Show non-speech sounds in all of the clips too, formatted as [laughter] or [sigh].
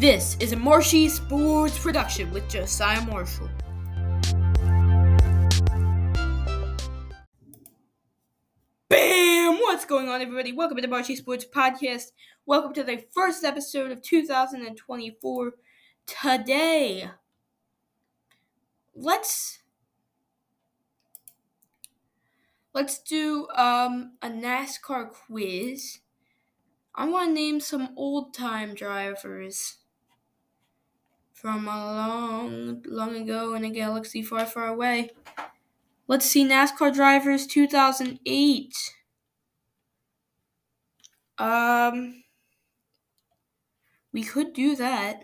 This is a Marshy Sports production with Josiah Marshall. Bam! What's going on, everybody? Welcome to the Marshy Sports Podcast. Welcome to the first episode of 2024. Today, let's let's do um a NASCAR quiz. I want to name some old time drivers from a long, long ago in a galaxy far, far away. Let's see NASCAR drivers 2008. Um, we could do that.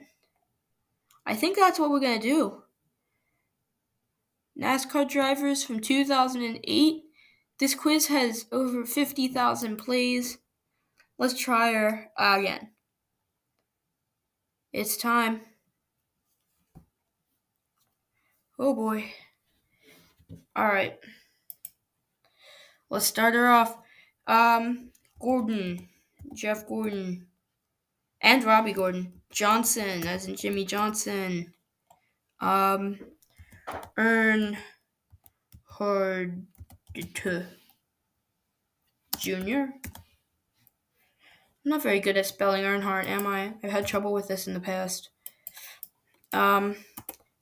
I think that's what we're gonna do. NASCAR drivers from 2008. This quiz has over 50,000 plays. Let's try her again. It's time. Oh boy. Alright. Let's start her off. Um, Gordon. Jeff Gordon. And Robby Gordon. Johnson, as in Jimmie Johnson. Um, Earn Hard Jr. I'm not very good at spelling Earnhardt, am I? I've had trouble with this in the past. Um,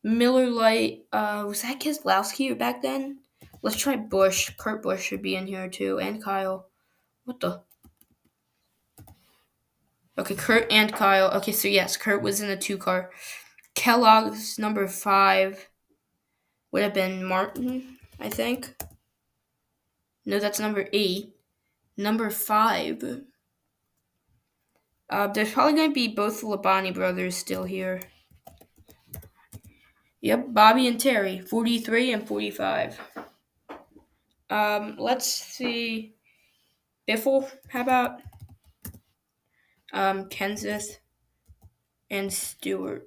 Miller Lite, uh, was that Keselowski back then? Let's try Busch. Kurt Busch should be in here too, and Kyle. What the? Okay, Kurt and Kyle. Okay, so yes, Kurt was in the two car. Kellogg's number five would have been Martin, I think. No, that's number eight. Number five. Uh, there's probably going to be both Labonte brothers still here. Yep, Bobby and Terry, 43 and 45. Um, let's see. Biffle, how about? Um, Kenseth and Stewart.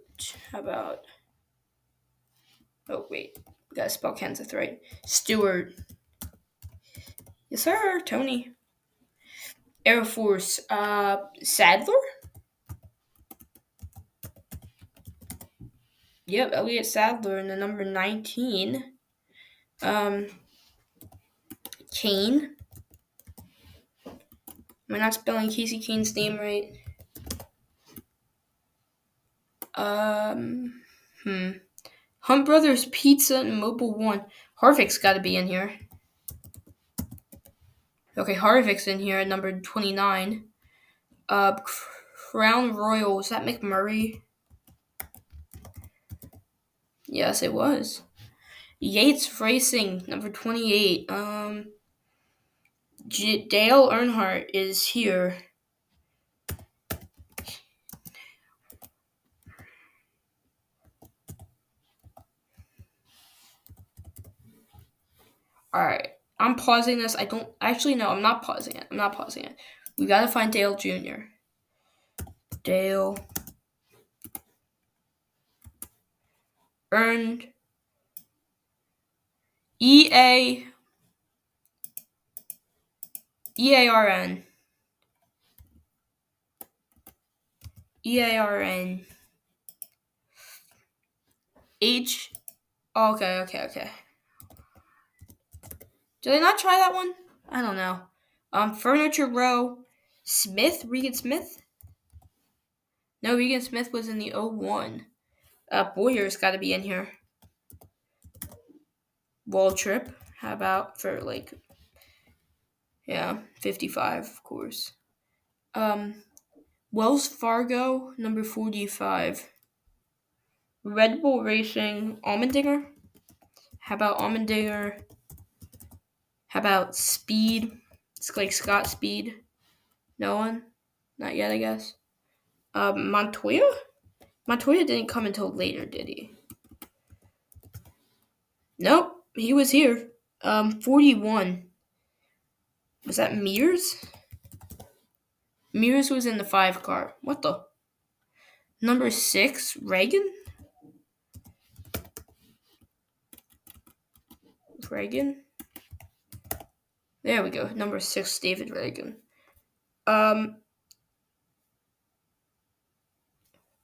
How about? Oh, wait. Gotta spell Kenseth right. Stewart. Yes, sir. Tony. Air Force. Uh, Sadler? Yep, Elliott Sadler in the number 19. Um, Kahne. Am I not spelling Casey Kahne's name right? Um, hmm. Hunt Brothers Pizza and Mobil One. Harvick's got to be in here. Okay, Harvick's in here at number 29. Uh, Crown Royal. Is that McMurray? Yes, it was. Yates Racing, number 28. Um, J- Dale Earnhardt is here. Alright, I'm pausing this. I don't actually no, I'm not pausing it. I'm not pausing it. We gotta find Dale Jr. Dale earned E A E A R N E A R N H Okay, okay, okay. Did I not try that one? I don't know. Um Furniture Row Smith, Regan Smith? No, Regan Smith was in the 01. Uh, Bowyer's got to be in here. Waltrip. How about for like, yeah, 55, of course. Um, Wells Fargo, number 45. Red Bull Racing, Allmendinger. How about Allmendinger? How about Speed? It's like Scott Speed. No one? Not yet, I guess. Um, Montoya? Montoya didn't come until later, did he? Nope, he was here. Um, 41. Was that Mears? Mears was in the five car. What the? Number six, Ragan? Ragan? There we go. Number six, David Ragan. Um,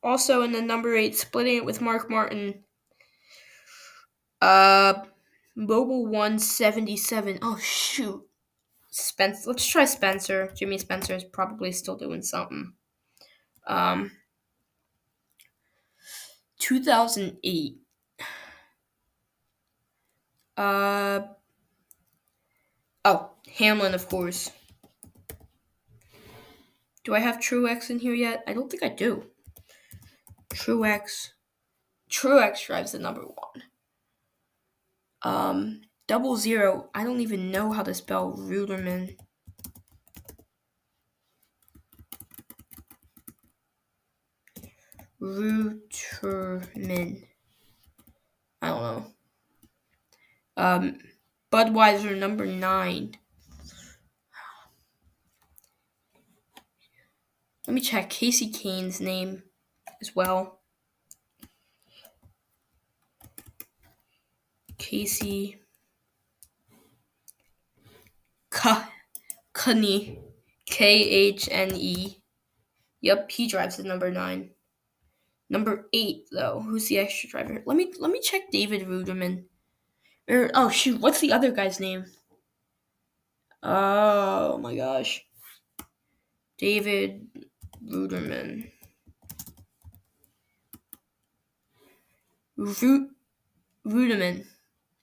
Also in the number eight, splitting it with Mark Martin. Uh, Mobile 177. Oh, shoot. Spencer. Let's try Spencer. Jimmy Spencer is probably still doing something. Um, 2008. Uh, oh, Hamlin, of course. Do I have Truex in here yet? I don't think I do. Truex. Truex drives the number one. Um, double zero. I don't even know how to spell Ruderman. Ruterman. I don't know. Um, Budweiser number nine. Let me check Casey Kahne's name as well. Casey Kahne. K H N E. Yep, he drives the number nine. Number eight, though, who's the extra driver? Let me let me check David Reutimann. Or oh shoot, what's the other guy's name? Oh my gosh, David Reutimann. Root Ruderman.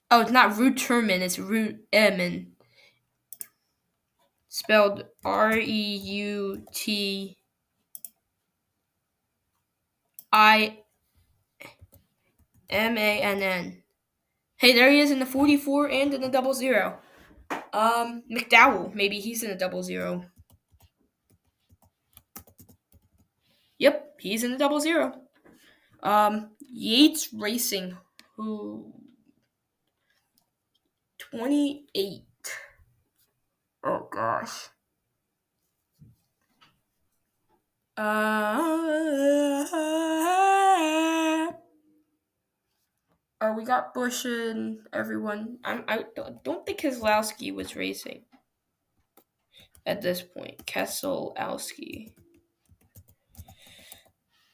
Oh, it's not Ruterman, it's Reutimann. Spelled R E U T I M A N N. Hey, there he is in the 44 and in the double zero. Um, McDowell, maybe he's in a double zero. Yep, he's in the double zero. Um, Yates Racing, who 28. Oh gosh. Uh, oh, we got Busch and everyone. I'm, I don't think Keselowski was racing at this point. Keselowski.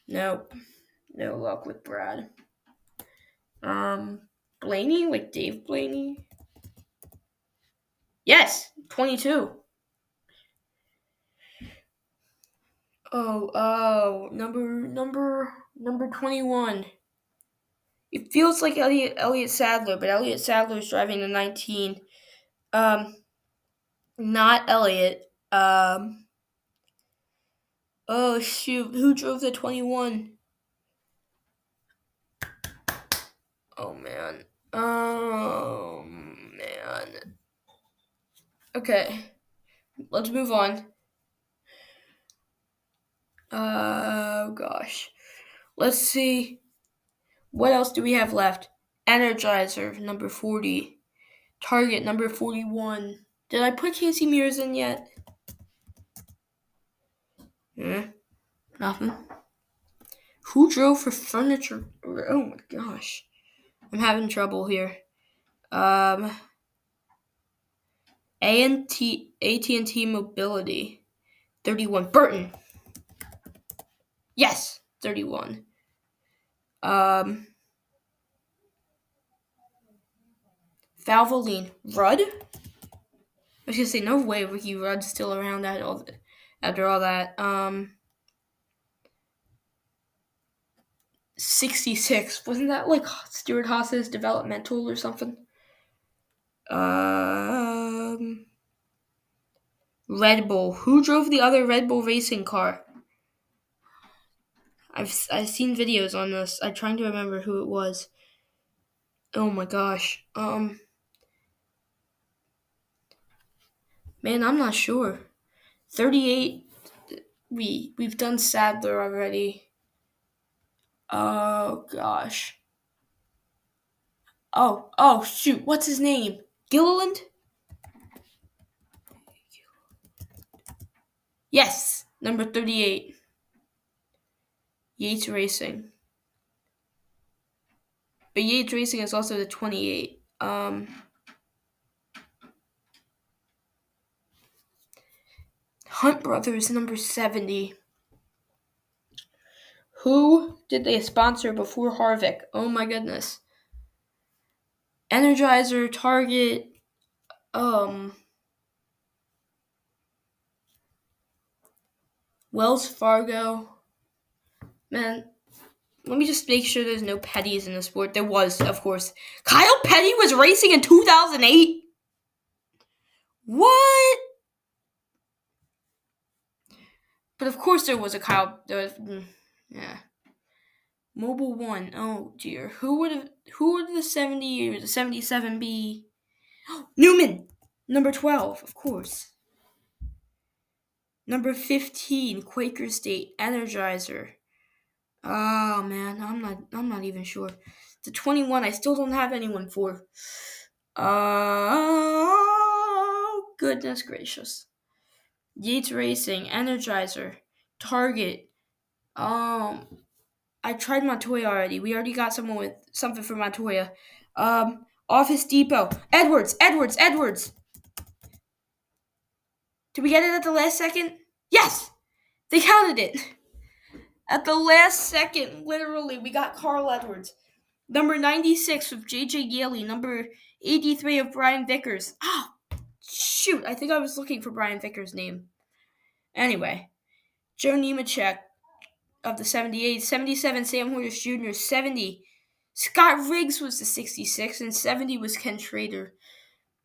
Nope. No luck with Brad. Um, Blaney, like Dave Blaney. Yes, 22. Oh, oh, number number number 21. It feels like Elliott Elliott Sadler, but Elliott Sadler is driving the 19. Um not Elliott. Um Oh shoot, who drove the 21? Oh man. Oh man. Okay. Let's move on. Oh gosh. Let's see. What else do we have left? Energizer number 40. Target number 41. Did I put Casey Mears in yet? Hmm. Nothing. Who drove for furniture? Oh my gosh. I'm having trouble here. Um AT&T AT&T Mobility 31 Burton. Yes, 31. Um, Valvoline. Rudd? I was gonna say, no way Ricky Rudd's still around that all after all that. Um, 66. Wasn't that like Stewart Haas's developmental or something? Um, Red Bull. Who drove the other Red Bull racing car? I've I've seen videos on this. I'm trying to remember who it was. Oh my gosh. Um Man, I'm not sure. 38 we we've done Sadler already. Oh gosh. Oh, oh shoot, what's his name? Gilliland? Yes, number 38. Yates Racing. But Yates Racing is also the 28. Um, Hunt Brothers number 70. Who did they sponsor before Harvick? Oh my goodness. Energizer, Target, um, Wells Fargo. Man, let me just make sure there's no Petties in the sport. There was, of course. Kyle Petty was racing in 2008? What? But of course there was a Kyle. There was, mm, yeah. Mobil One. Oh dear. Who would have? Who would the seventy or the seventy-seven be? [gasps] Newman. Number twelve, of course. Number fifteen, Quaker State Energizer. Oh man, I'm not. I'm not even sure. The twenty-one, I still don't have anyone for. Oh goodness gracious. Yates Racing, Energizer, Target. Um, I tried Montoya already. We already got someone with something for Montoya. Um, Office Depot. Edwards, Edwards, Edwards. Did we get it at the last second? Yes! They counted it. At the last second, literally, we got Carl Edwards. Number 96 of JJ Yeley. Number 83 of Brian Vickers. Ah, oh, shoot. I think I was looking for Brian Vickers' name. Anyway, Joe Nemechek of the 78, 77 Sam Hornish Jr., 70 Scott Riggs was the 66, and 70 was Ken Schrader.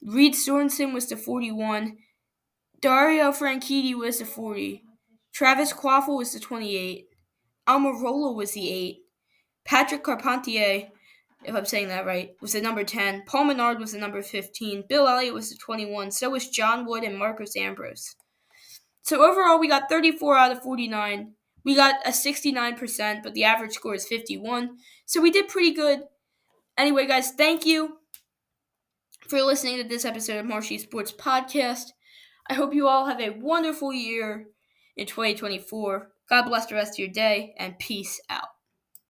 Reed Sorenson was the 41. Dario Franchitti was the 40. Travis Kvapil was the 28. Almirola was the 8. Patrick Carpentier, if I'm saying that right, was the number 10. Paul Menard was the number 15. Bill Elliott was the 21. So was Jon Wood and Marcos Ambrose. So overall, we got 34 out of 49. We got a 69%, but the average score is 51. So we did pretty good. Anyway, guys, thank you for listening to this episode of Marshy Sports Podcast. I hope you all have a wonderful year in 2024. God bless the rest of your day, and peace out.